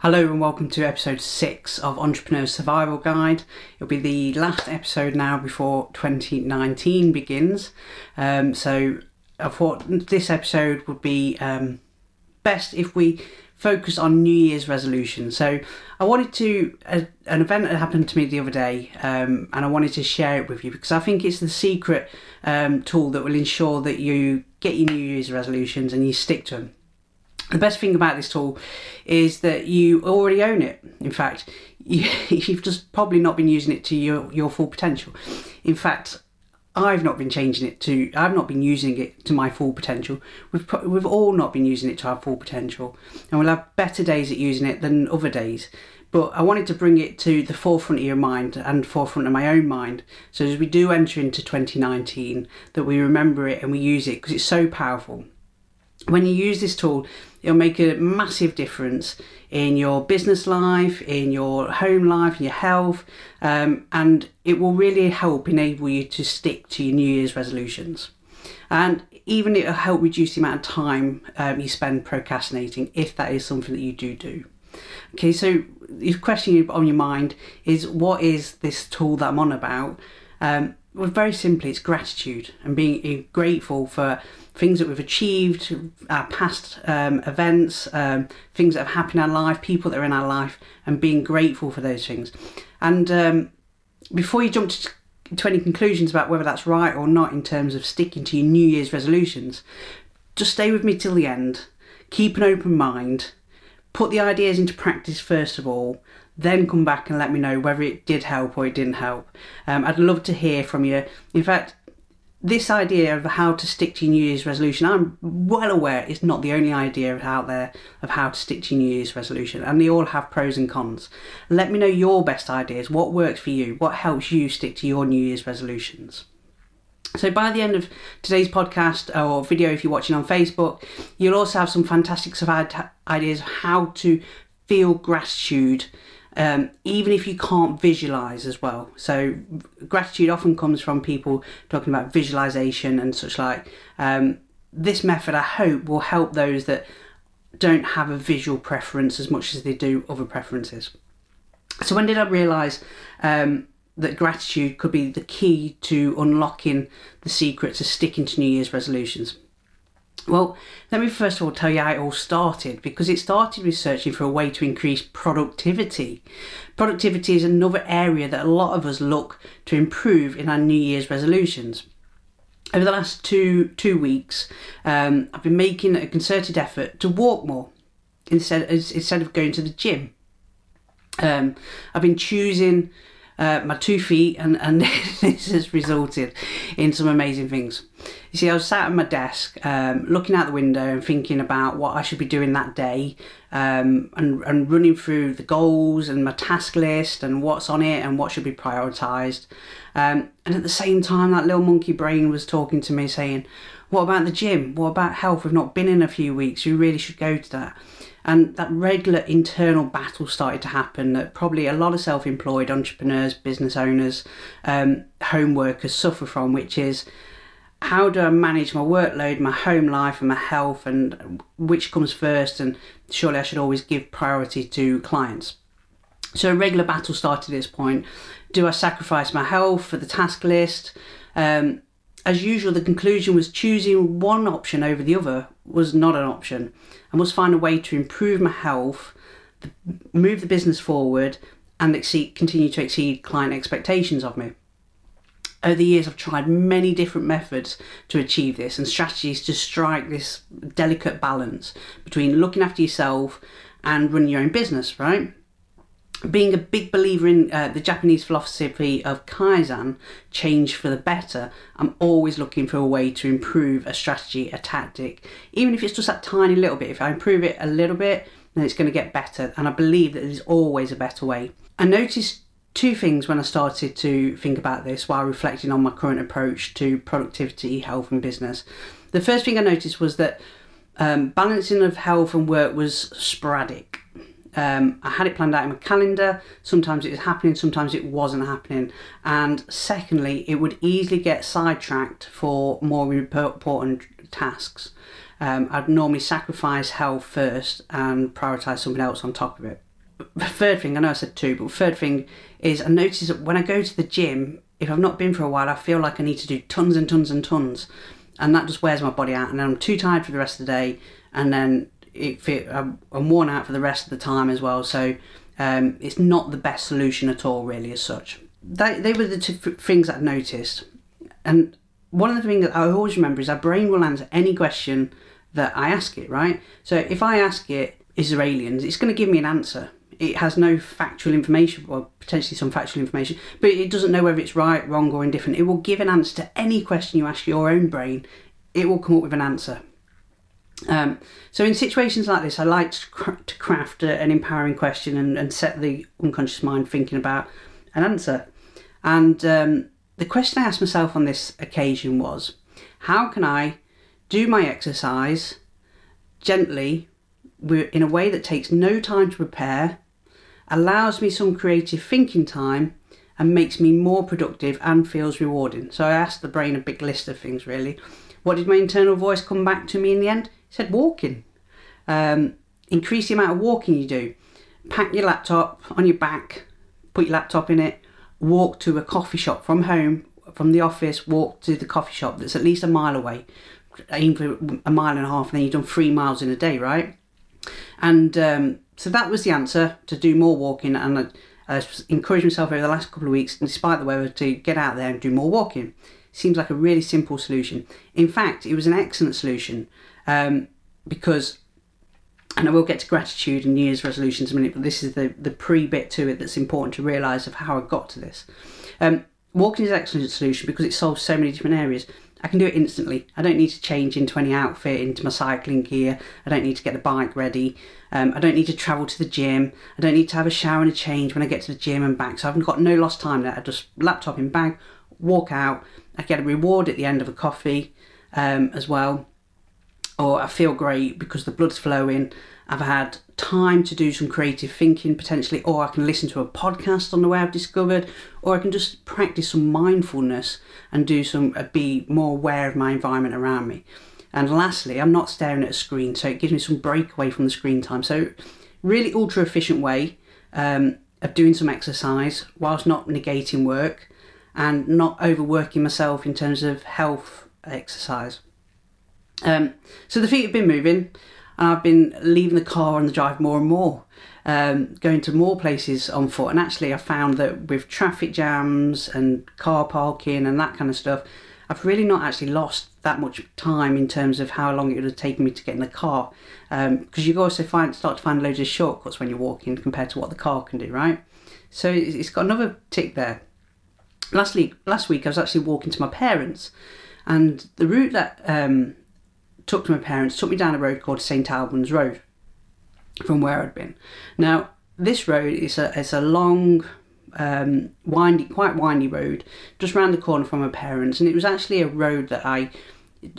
Hello and welcome to episode 6 of Entrepreneur Survival Guide. It'll be the last episode now before 2019 begins. Um, so I thought this episode would be um, best if we focus on New Year's resolutions. So I wanted to, uh, an event that happened to me the other day, um, and I wanted to share it with you because I think it's the secret um, tool that will ensure that you get your New Year's resolutions and you stick to them. The best thing about this tool is that you already own it. In fact, you, have just probably not been using it to your, your full potential. In fact, I've not been changing it to, I've not been using it to my full potential. We've, we've all not been using it to our full potential. And we'll have better days at using it than other days. But I wanted to bring it to the forefront of your mind and forefront of my own mind. So as we do enter into 2019, that we remember it and we use it because it's so powerful when you use this tool, it'll make a massive difference in your business life, in your home life, in your health, um, and it will really help enable you to stick to your New Year's resolutions. And even it'll help reduce the amount of time um, you spend procrastinating if that is something that you do do. Okay, so the question on your mind is what is this tool that I'm on about? Um, well, very simply, it's gratitude and being grateful for things that we've achieved, our past um, events, um, things that have happened in our life, people that are in our life, and being grateful for those things. And um, before you jump to, to any conclusions about whether that's right or not in terms of sticking to your New Year's resolutions, just stay with me till the end. Keep an open mind. Put the ideas into practice first of all, then come back and let me know whether it did help or it didn't help. Um, I'd love to hear from you. In fact, this idea of how to stick to your New Year's resolution, I'm well aware it's not the only idea out there of how to stick to your New Year's resolution, and they all have pros and cons. Let me know your best ideas. What works for you? What helps you stick to your New Year's resolutions? So, by the end of today's podcast or video, if you're watching on Facebook, you'll also have some fantastic ideas of how to feel gratitude um, even if you can't visualize as well. So, gratitude often comes from people talking about visualization and such like. Um, this method, I hope, will help those that don't have a visual preference as much as they do other preferences. So, when did I realize um, that gratitude could be the key to unlocking the secret to sticking to New Year's resolutions? Well, let me first of all tell you how it all started because it started with for a way to increase productivity. Productivity is another area that a lot of us look to improve in our New Year's resolutions. Over the last two two weeks, um, I've been making a concerted effort to walk more instead instead of going to the gym. Um, I've been choosing uh, my two feet, and, and this has resulted in some amazing things. You see, I was sat at my desk um, looking out the window and thinking about what I should be doing that day um, and, and running through the goals and my task list and what's on it and what should be prioritised. Um, and at the same time, that little monkey brain was talking to me saying, What about the gym? What about health? We've not been in a few weeks. You really should go to that and that regular internal battle started to happen that probably a lot of self-employed entrepreneurs business owners um, home workers suffer from which is how do i manage my workload my home life and my health and which comes first and surely i should always give priority to clients so a regular battle started at this point do i sacrifice my health for the task list um, as usual, the conclusion was choosing one option over the other was not an option. I must find a way to improve my health, move the business forward, and exceed, continue to exceed client expectations of me. Over the years, I've tried many different methods to achieve this and strategies to strike this delicate balance between looking after yourself and running your own business, right? being a big believer in uh, the Japanese philosophy of Kaizen, change for the better, I'm always looking for a way to improve a strategy, a tactic, even if it's just that tiny little bit. If I improve it a little bit, then it's going to get better. And I believe that there's always a better way. I noticed two things when I started to think about this while reflecting on my current approach to productivity, health, and business. The first thing I noticed was that um, balancing of health and work was sporadic um, I had it planned out in my calendar. Sometimes it was happening, sometimes it wasn't happening. And secondly, it would easily get sidetracked for more important tasks. Um, I'd normally sacrifice health first and prioritize something else on top of it. Third thing, I know I said two, but third thing is I notice that when I go to the gym, if I've not been for a while, I feel like I need to do tons and tons and tons, and that just wears my body out, and then I'm too tired for the rest of the day, and then it, I'm, I'm worn out for the rest of the time as well. So um, it's not the best solution at all, really, as such. They, they were the two things that I noticed, and one of the things that I always remember is our brain will answer any question that I ask it, right? So if I ask it, is there aliens? It's going to give me an answer. It has no factual information, or potentially some factual information, but it doesn't know whether it's right, wrong, or indifferent. It will give an answer to any question you ask your own brain. It will come up with an answer. Um, so in situations like this, I like to craft an empowering question and, and, set the unconscious mind thinking about an answer. And um, the question I asked myself on this occasion was, how can I do my exercise gently in a way that takes no time to prepare, allows me some creative thinking time, and makes me more productive and feels rewarding. So I asked the brain a big list of things really. What did my internal voice come back to me in the end? It said walking. Um, increase the amount of walking you do. Pack your laptop on your back, put your laptop in it, walk to a coffee shop from home, from the office, walk to the coffee shop that's at least a mile away. Aim for a mile and a half, and then you've done three miles in a day, right? And um, so that was the answer to do more walking. And I, I encouraged myself over the last couple of weeks, despite the weather, to get out there and do more walking. Seems like a really simple solution. In fact, it was an excellent solution um, because, and I will get to gratitude and New Year's resolutions in a minute, but this is the, the pre bit to it that's important to realise of how I got to this. Um, walking is an excellent solution because it solves so many different areas. I can do it instantly. I don't need to change into any outfit, into my cycling gear. I don't need to get the bike ready. Um, I don't need to travel to the gym. I don't need to have a shower and a change when I get to the gym and back. So I've got no lost time there. I just laptop in bag, walk out. I get a reward at the end of a coffee um, as well. Or I feel great because the blood's flowing. I've had time to do some creative thinking potentially, or I can listen to a podcast on the way I've discovered, or I can just practice some mindfulness and do some uh, be more aware of my environment around me. And lastly, I'm not staring at a screen, so it gives me some break away from the screen time. So, really ultra efficient way um, of doing some exercise whilst not negating work and not overworking myself in terms of health exercise. Um, so the feet have been moving and I've been leaving the car on the drive more and more, um, going to more places on foot. And actually, I found that with traffic jams and car parking and that kind of stuff, I've really not actually lost that much time in terms of how long it would have taken me to get in the car. Because um, you also find start to find loads of shortcuts when you're walking compared to what the car can do, right? So it's got another tick there. Lastly, last week I was actually walking to my parents, and the route that um, took to my parents, took me down a road called St Albans Road from where I'd been. Now, this road is a, it's a long, um, windy, quite windy road just round the corner from my parents, and it was actually a road that I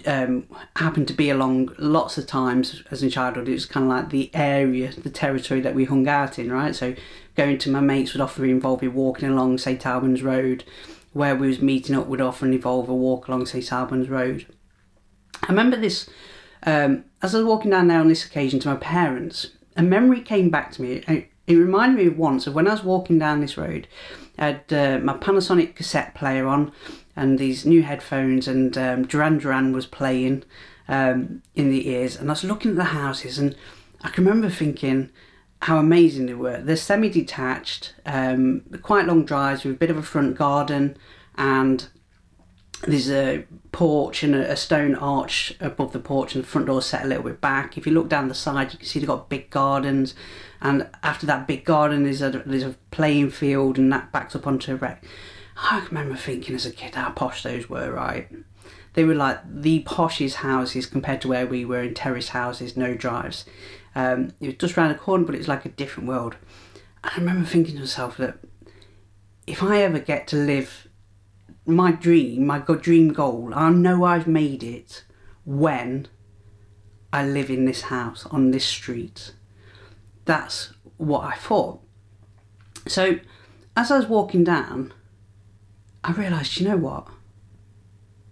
um, happened to be along lots of times as a childhood. It was kind of like the area, the territory that we hung out in, right? So going to my mates would often involve me walking along St Albans Road. Where we was meeting up would often involve a walk along St Albans Road. I remember this um, as I was walking down there on this occasion to my parents. A memory came back to me. It, reminded me of once of when I was walking down this road. I had uh, my Panasonic cassette player on and these new headphones, and um, Duran Duran was playing um, in the ears. And I was looking at the houses, and I can remember thinking how amazing they were. They're semi detached, um, quite long drives with a bit of a front garden, and there's a porch and a, stone arch above the porch and the front door set a little bit back. If you look down the side, you can see they've got big gardens, and after that big garden, there's a there's a playing field, and that backs up onto a wreck. I remember thinking as a kid how posh those were, right? They were like the poshest houses compared to where we were in terrace houses, no drives. Um, it was just around the corner, but it was like a different world. And I remember thinking to myself that if I ever get to live my dream, my dream goal, I know I've made it when I live in this house on this street. That's what I thought. So, as I was walking down, I realised, you know what?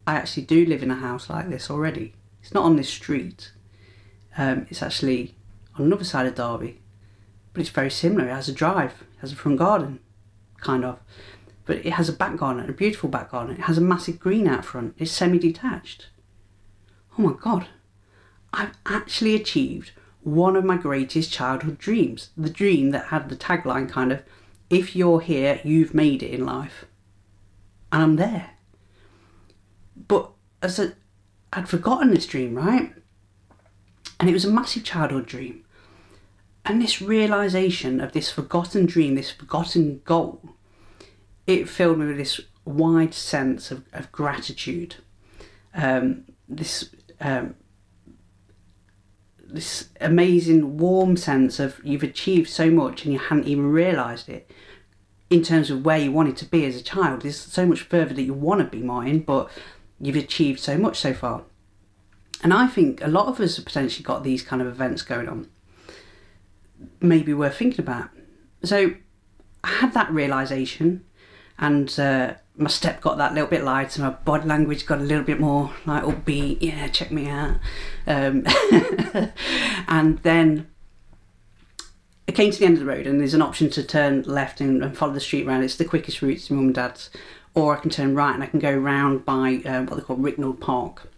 I actually do live in a house like this already. It's not on this street. Um, it's actually on another side of Derby. but it's very similar. It has a drive, it has a front garden, kind of. But it has a back garden, a beautiful back garden. It has a massive green out front. It's semi detached. Oh my god. I've actually achieved one of my greatest childhood dreams. The dream that had the tagline kind of, if you're here, you've made it in life. And I'm there. But as a, I'd forgotten this dream, right? And it was a massive childhood dream. And this realization of this forgotten dream, this forgotten goal, it filled me with this wide sense of, of gratitude. Um, this um, this amazing warm sense of you've achieved so much and you hadn't even realised it in terms of where you wanted to be as a child. There's so much further that you want to be, Martin, but you've achieved so much so far. And I think a lot of us have potentially got these kind of events going on. Maybe worth thinking about. So I had that realization, and uh, my step got that little bit lighter. My body language got a little bit more like upbeat. Yeah, check me out. Um, and then I came to the end of the road, and there's an option to turn left and, and follow the street round. It's the quickest route to mum and dad's, or I can turn right and I can go round by um, what they call Ricknell Park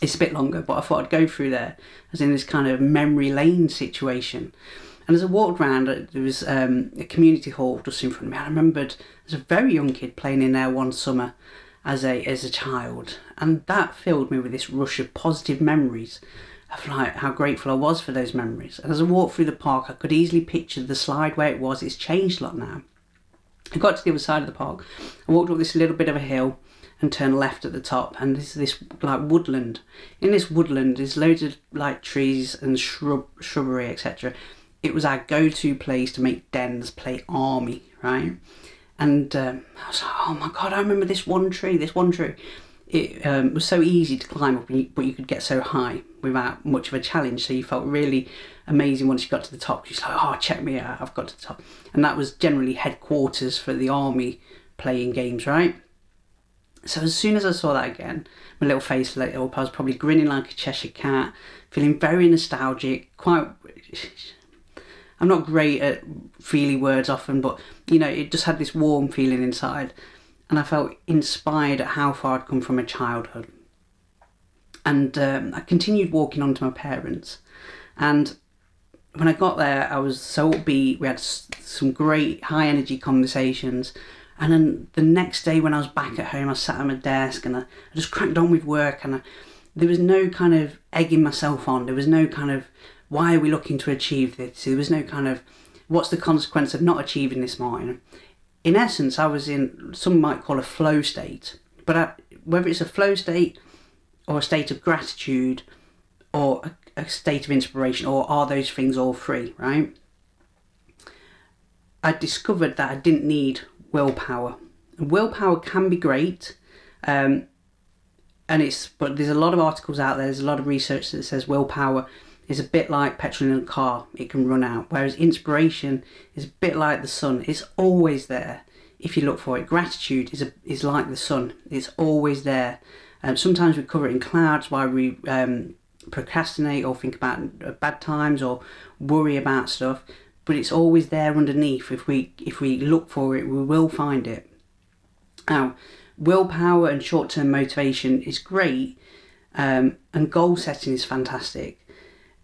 it's a bit longer, but I thought I'd go through there as in this kind of memory lane situation. And as I walked around, uh, there was um, a community hall just in front of me. I remembered as a very young kid playing in there one summer as a as a child, and that filled me with this rush of positive memories of like how grateful I was for those memories. And as I walked through the park, I could easily picture the slide where it was. It's changed a lot now. I got to the other side of the park. I walked up this little bit of a hill and turned left at the top and there's this like woodland in this woodland there's loads of like trees and shrub shrubbery etc it was our go-to place to make dens play army right and um, i was like oh my god i remember this one tree this one tree it um, was so easy to climb up but you could get so high without much of a challenge so you felt really amazing once you got to the top you're like oh check me out i've got to the top and that was generally headquarters for the army playing games right so as soon as I saw that again, my little face lit up. I was probably grinning like a Cheshire cat, feeling very nostalgic. Quite, I'm not great at feely words often, but you know, it just had this warm feeling inside, and I felt inspired at how far I'd come from a childhood. And um, I continued walking on to my parents, and when I got there, I was so upbeat. We had some great high energy conversations and then the next day when I was back at home, I sat at my desk and I, I just cracked on with work and I, there was no kind of egging myself on. There was no kind of, why are we looking to achieve this? There was no kind of, what's the consequence of not achieving this, Martin? In essence, I was in, some might call a flow state. But I, whether it's a flow state or a state of gratitude or a, a state of inspiration or are those things all three, right? I discovered that I didn't need willpower. Willpower can be great, um, and it's but there's a lot of articles out there. There's a lot of research that says willpower is a bit like petrol in a car; it can run out. Whereas inspiration is a bit like the sun; it's always there if you look for it. Gratitude is a, is like the sun; it's always there. Um, sometimes we cover it in clouds while we um, procrastinate or think about bad times or worry about stuff but it's always there underneath. If we if we look for it, we will find it. Now, willpower and short-term motivation is great, um, and goal setting is fantastic.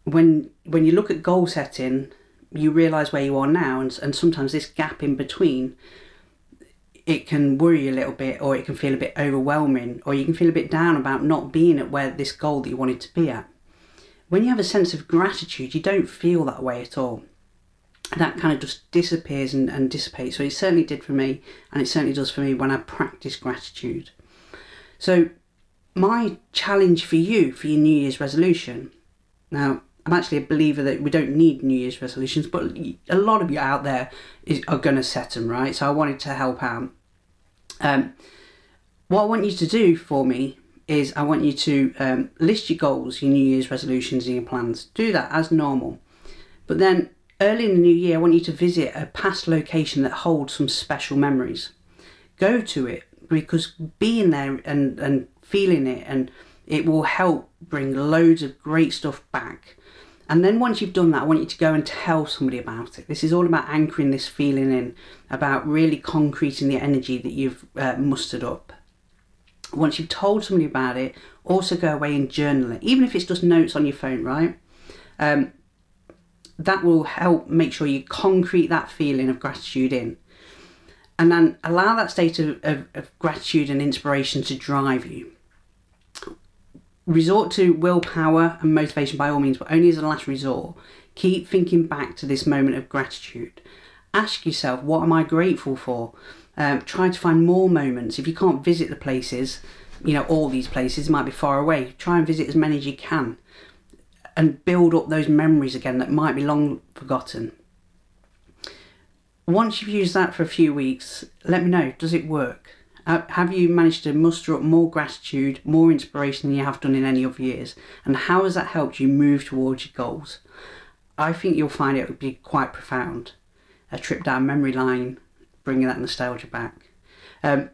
When when you look at goal setting, you realise where you are now, and and sometimes this gap in between, it can worry you a little bit, or it can feel a bit overwhelming, or you can feel a bit down about not being at where this goal that you wanted to be at. When you have a sense of gratitude, you don't feel that way at all that kind of just disappears and, and dissipates. So it certainly did for me, and it certainly does for me when I practice gratitude. So, my challenge for you for your New Year's resolution now, I'm actually a believer that we don't need New Year's resolutions, but a lot of you out there is, are going to set them, right? So, I wanted to help out. Um, what I want you to do for me is I want you to um, list your goals, your New Year's resolutions, and your plans. Do that as normal. But then Early in the new year, I want you to visit a past location that holds some special memories. Go to it because being there and, and feeling it and it will help bring loads of great stuff back. And then once you've done that, I want you to go and tell somebody about it. This is all about anchoring this feeling in, about really concreting the energy that you've uh, mustered up. Once you've told somebody about it, also go away and journal it, even if it's just notes on your phone, right? Um, that will help make sure you concrete that feeling of gratitude in. And then allow that state of, of, of gratitude and inspiration to drive you resort to willpower and motivation by all means, but only as a last resort. Keep thinking back to this moment of gratitude. Ask yourself, what am I grateful for? Um, try to find more moments. If you can't visit the places, you know, all these places might be far away. Try and visit as many as you can and build up those memories again that might be long forgotten. Once you've used that for a few weeks, let me know does it work? Have you managed to muster up more gratitude, more inspiration than you have done in any other years? And how has that helped you move towards your goals? I think you'll find it would be quite profound. A trip down memory line, bringing that nostalgia back. Um,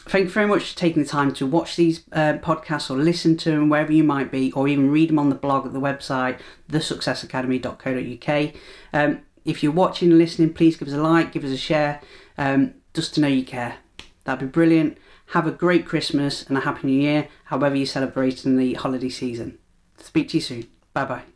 thank you very much for taking the time to watch these uh, podcasts or listen to them wherever you might be, or even read them on the blog at the website, thesuccessacademy.co.uk. Um, if you're watching and listening, please give us a like, give us a share, um, just to know you care. That'd be brilliant. Have a great Christmas and a Happy New Year, however you celebrate in the holiday season. Speak to you soon. Bye bye.